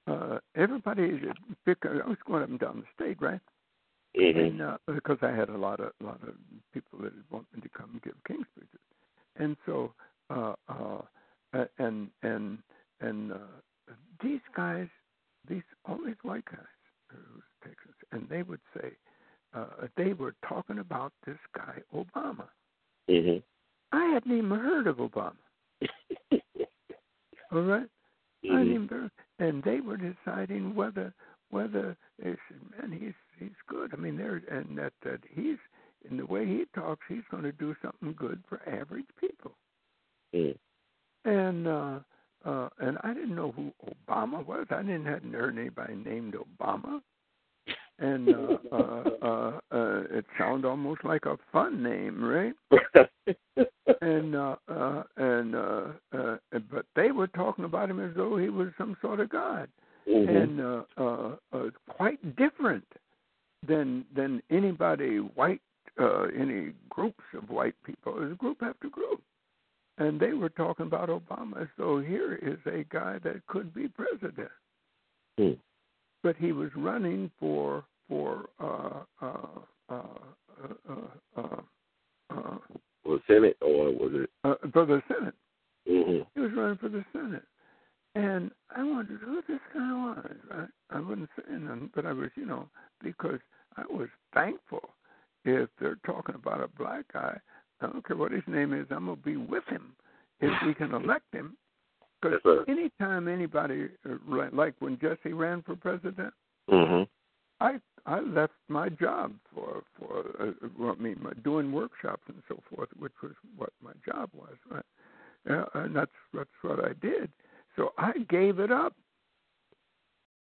uh, everybody pick, I was going up and down the state, right? Mhm. and uh, because I had a lot of lot of people that wanted me to come and give king speeches, and so uh, uh, and and and uh, these guys, these all these white guys, who was Texans, and they would say uh, they were talking about this guy Obama. Mhm. I hadn't even heard of Obama. All right. I Mhm. didn't even- and they were deciding whether whether they said, man, he's he's good. I mean, there and that that he's in the way he talks, he's going to do something good for average people. Mhm. And uh, uh, and I didn't know who Obama was. I didn't hadn't heard anybody named Obama. and uh, uh, uh, uh, it sounded almost like a fun name, right? and uh, uh, and uh, uh, but they were talking about him as though he was some sort of god, Mhm. and uh, uh, uh, quite different than than anybody white, uh, any groups of white people. It was group after group, and they were talking about Obama though here is a guy that could be president Hmm. but he was running for for uh, uh, uh, uh, uh, uh, Was it Senate or was it? uh, for the Senate. hmm He was running for the Senate, and I wondered who this guy was. I, I wasn't saying nothing, but I was, you know, because I was thankful if they're talking about a black guy. I don't care what his name is. I'm gonna be with him if we can elect him. Because Yes, anytime anybody, uh, like- when Jesse ran for president, hmm I I left my job for for uh, well, I mean my, doing workshops and so forth, which was what my job was, right? And that's that's what I did. So I gave it up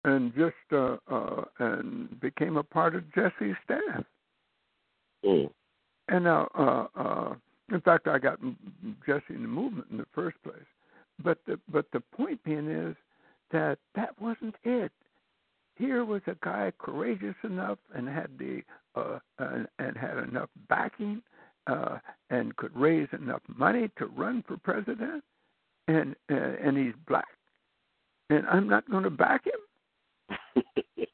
and just uh, uh, and became a part of Jesse's staff. Mm. And now, uh, uh, in fact, I got Jesse in the movement in the first place. But the but the point being is that that wasn't it. Here was a guy courageous enough and had the uh, and, and had enough backing uh, and could raise enough money to run for president, and uh, and he's black, and I'm not going to back him.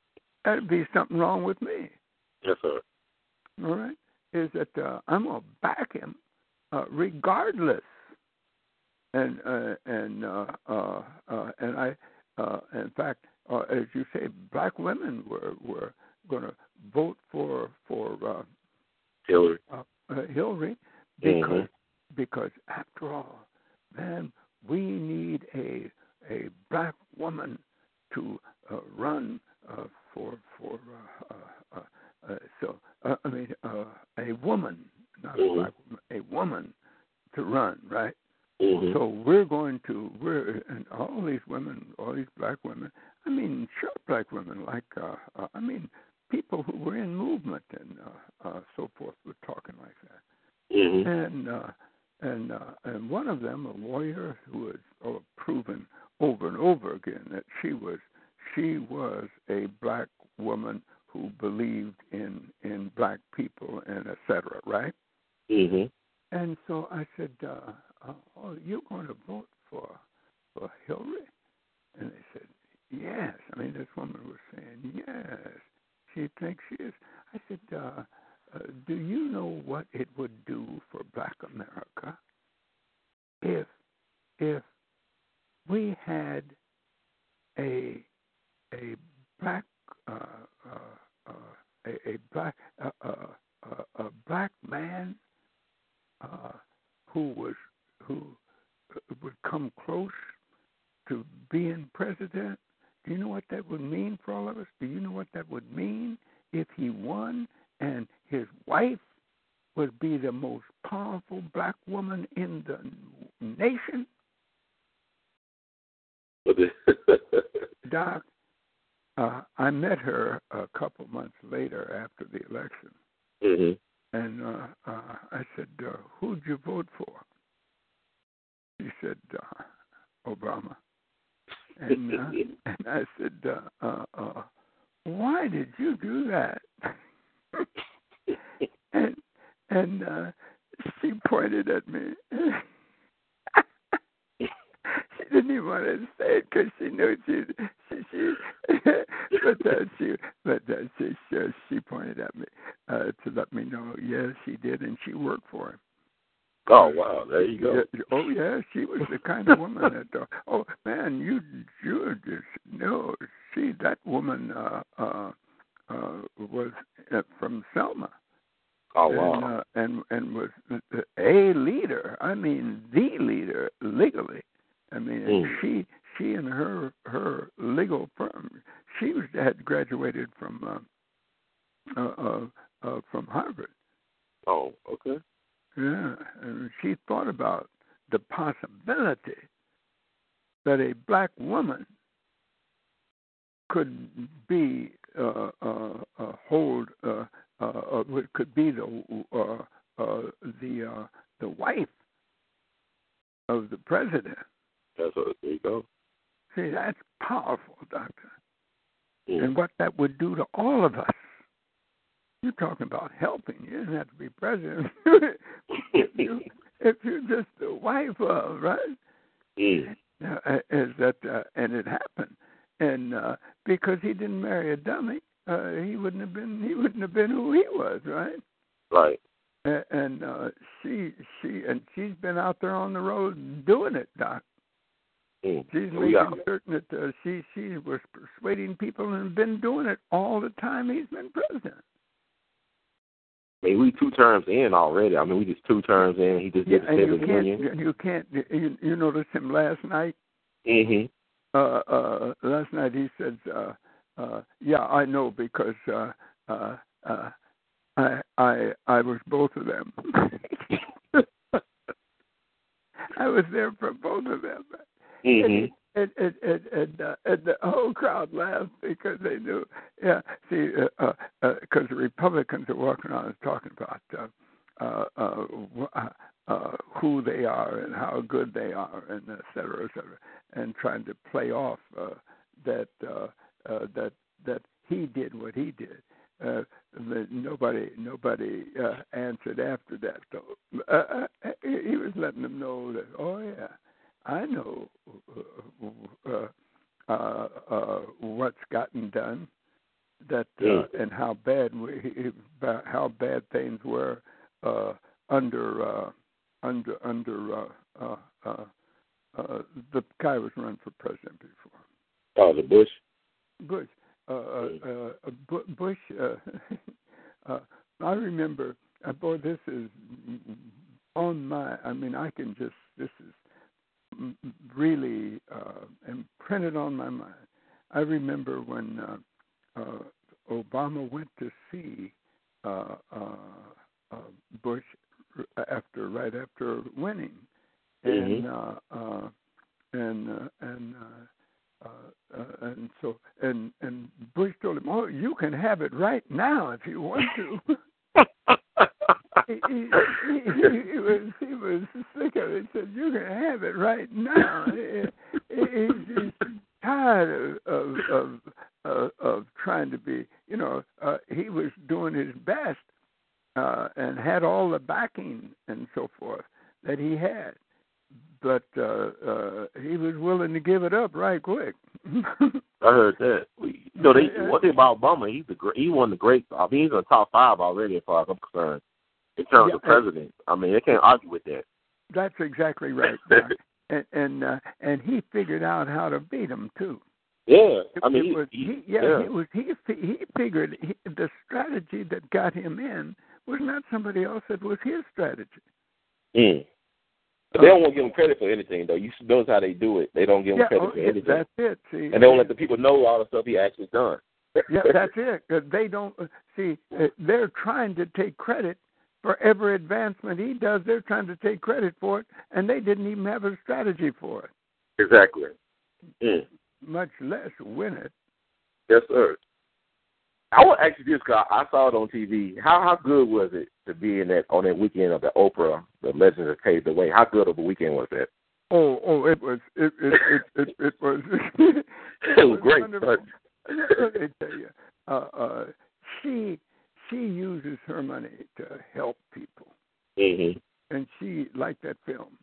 That'd be something wrong with me yes, sir. all right, is that uh, I'm gonna back him uh, regardless. And uh, and uh, uh, uh, and I, uh, in fact, uh, as you say, black women were were going to yes she did and she worked for him. oh wow, there you go. Oh yeah, she was the kind of woman that. Uh, oh man, you you just no. She that woman uh, uh, uh, was uh, from Selma. Oh and, wow. uh, and and was a leader. I mean, the leader legally. I mean, and Mm. she she and her her legal firm. She was had graduated from uh, uh, uh, uh, from Harvard. Oh okay. Yeah, and she thought about the possibility that a black woman could be uh, uh, uh, hold uh, uh, uh, what could be the uh, uh, the uh, the wife of the president. That's what, there you go. See, that's powerful, doctor, and what that would do to all of us. You're talking about helping. You didn't have to be president. if, you, if you're just the wife of, right? Mm. Uh, is that uh, and it happened, and uh, because he didn't marry a dummy, uh, he wouldn't have been he wouldn't have been who he was, right? Right. And, and uh, she she and she's been out there on the road doing it, Doc. Mm. She's We making got- certain that uh, she she was persuading people and been doing it all the time he's been president. I mean, we two terms in already. I mean, we just two terms in. He just Yeah, did the and you seventh can't union. you can't you, you noticed him last night. Mm-hmm. uh, uh, last night he said, uh, uh, "Yeah, I know because uh, uh, uh, I I I was both of them. I was there for both of them." Mm-hmm. And and and and, uh, and the whole crowd laughed because they knew. Yeah, see, because uh, uh, uh the Republicans are walking around and talking about uh, uh, uh, uh, uh, who they are and how good they are, and et cetera, et cetera, and trying to play off uh, that uh, uh, that that he did what he did. Uh, nobody nobody uh, answered after that though. Uh, uh, he was letting them know that oh yeah, I know uh, uh, uh, uh, what's gotten done, that uh, Mm. and how bad we how bad things were uh, under uh, under under uh, uh, uh, uh, the guy was running for president before Oh, the Bush. Bush. Uh, uh, uh, Bush. Uh, uh, I remember. Uh, boy, this is on my. I mean, I can just. This is really uh, imprinted on my mind. I remember when uh, uh, Obama went to see uh, uh, uh, Bush after right after winning, and uh, uh, and uh, and. Uh, uh, uh, and so and and Bush told him, "Oh, you can have it right now if you want to." he, he, he, he was he was sick of it. He said, "You can have it right now." he, he, he's tired of of, of of trying to be. You know, uh, he was doing his best uh, and had all the backing and so forth that he had but uh, uh, he was willing to give it up right quick. I heard that. You know, they, one thing about Obama, he's a great. He won the great. I mean, he's in the top five already, as far as I'm concerned, in terms Yeah, of president. I mean, they can't argue with that. That's exactly right, and and uh, and he figured out how to beat him too. Yeah, I mean, it was, he, he, yeah, yeah. he was he he figured he, the strategy that got him in was not somebody else. It was his strategy. Mm. But they don't want to give him credit for anything, though. You notice how they do it. They don't give him yeah, credit oh, for anything, that's it. See, and they don't let the people know all the stuff he actually done. yeah, that's it. They don't see. Uh, they're trying to take credit for every advancement he does. They're trying to take credit for it, and they didn't even have a strategy for it, exactly. Mm. much less win it. Yes, sir. I want to ask you this, because I saw it on TV. How how good was it to be in that on that weekend of the Oprah, the Legends that paved the way? How good of a weekend was that? Oh, oh, it was, it, it, it, it, it was, It was great. wonderful. Let me tell you, uh, uh, she she uses her money to help people, Mm-hmm. and she liked that film.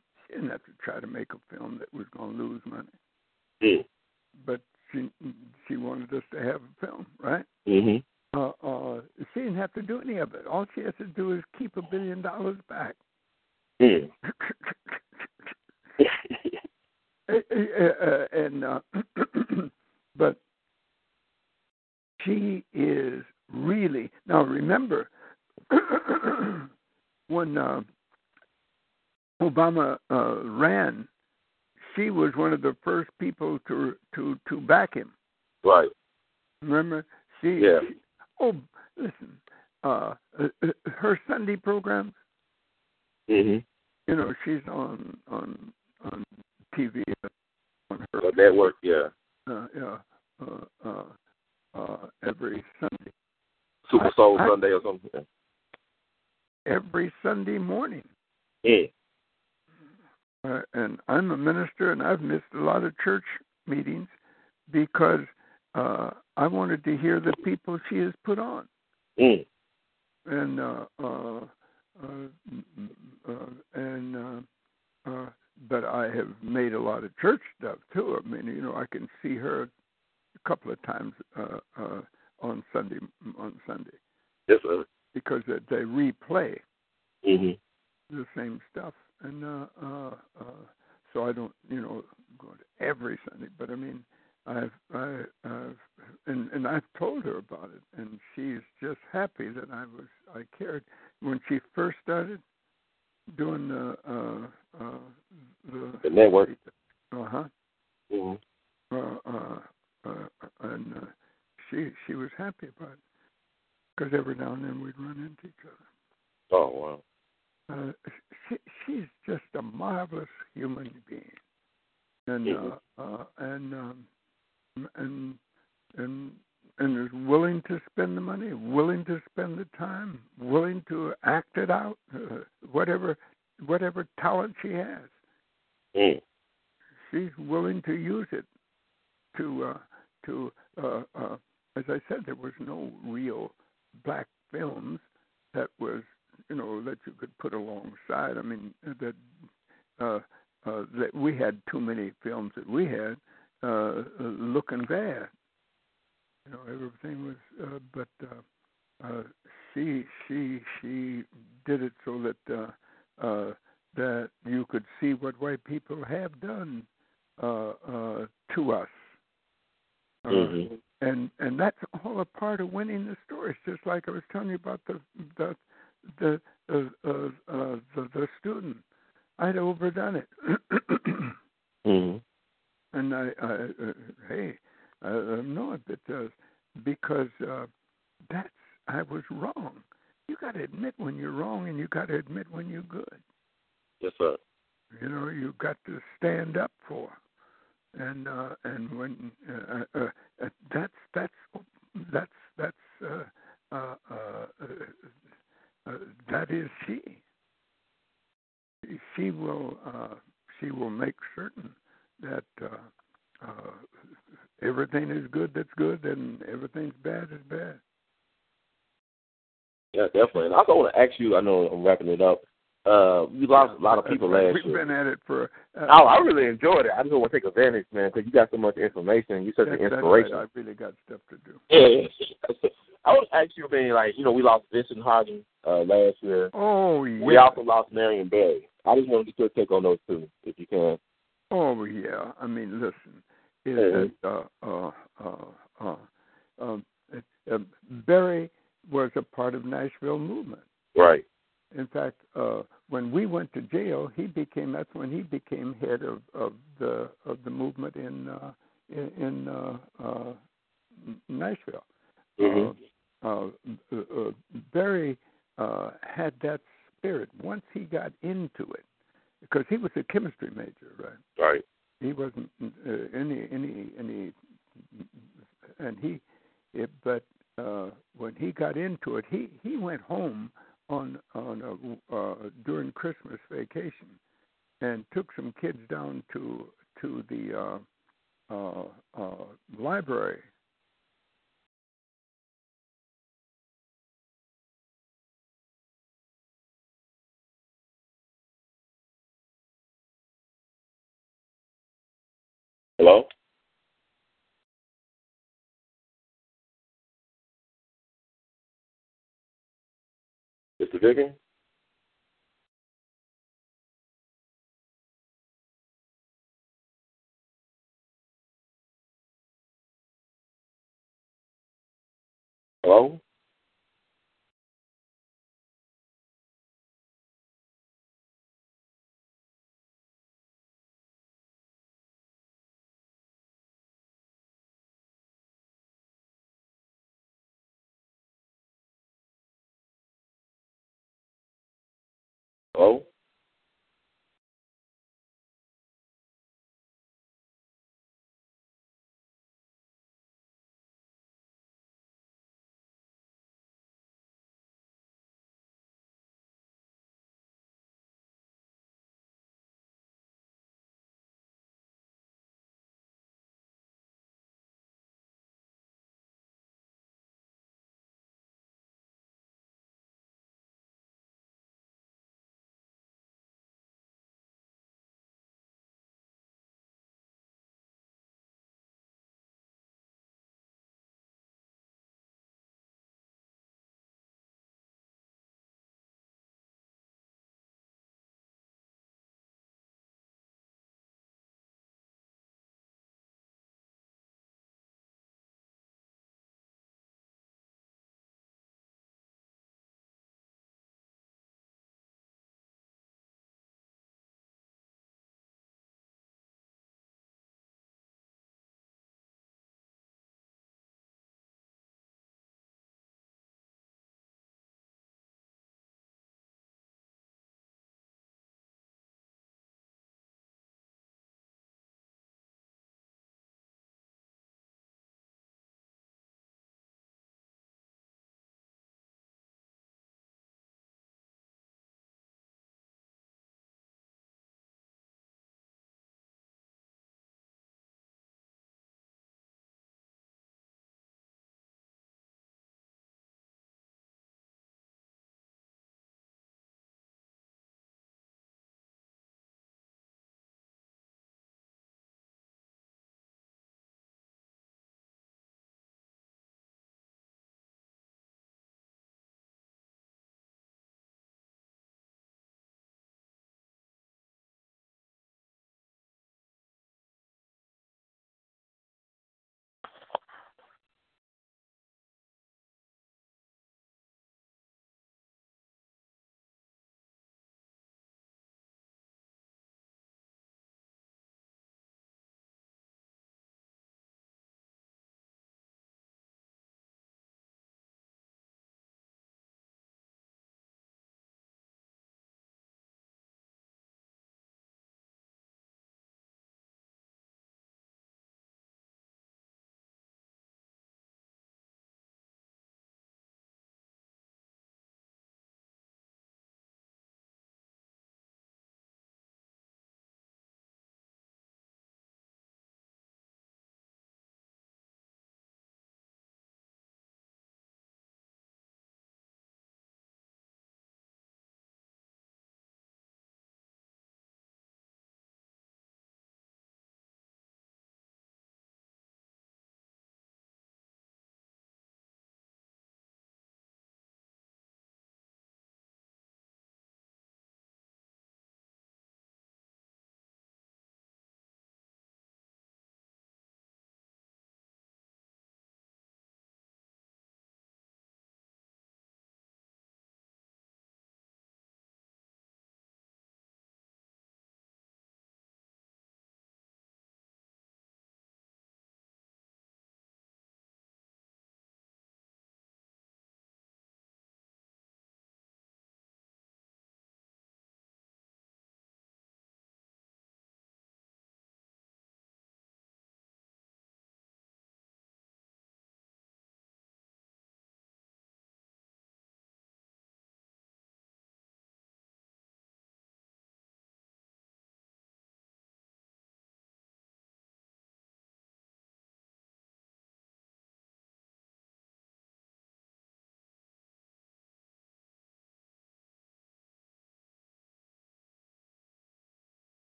Whatever talent she has, Mm. she's willing to use it to uh, to uh, uh, as I said, there was no real black films that was you know that you could put alongside. I mean that uh, uh, that we had too many films that we had uh, uh, looking bad. You know everything was, uh, but uh, uh, she she she did it so that uh, uh, that you could see what white people have done uh, uh, to us. Uh, Mhm. and and that's all a part of winning the story. It's just like I was telling you about the the the uh, uh, uh, the, the student. I'd overdone it, Mhm. and I, I uh, hey, I, I know it because because uh, that's I was wrong. You got to admit when you're wrong, and you got to admit when you're good. Yes, sir. You know, you got to stand up for. And uh, and when uh, uh, uh, that's that's that's that's uh, uh, uh, uh, uh, that is she. She will uh, she will make certain that uh, uh, everything is good that's good and everything's bad is bad. Yeah, definitely. And I also want to ask you. I know I'm wrapping it up. Uh, we lost a lot of people last We've year. been at it for. Uh, Oh, I really enjoyed it. I just want to take advantage, man, because you got so much information. You're such an inspiration. right. I really got stuff to do. Yeah. I would ask you, man, like, you know, we lost Vincent Harding uh, last year. Oh yeah. We also lost Marion Barry. I just want to get your take on those two, if you can. Oh yeah, I mean, listen, it, Mhm. uh, uh, uh, uh, um, uh, Barry was a part of Nashville movement. Right. In fact, uh, when we went to jail, he became that's when he became head of, of the of the movement in uh, in, in uh, uh, Nashville. Mhm. Uh, uh, uh, Barry uh, had that spirit once he got into it, because he was a chemistry major, right? Right. he wasn't uh, any any any and he it, but uh when he got into it he he went home on on a, uh during christmas vacation and took some kids down to to the uh uh uh library Hello? Mr. Vicken? Hello? Hello?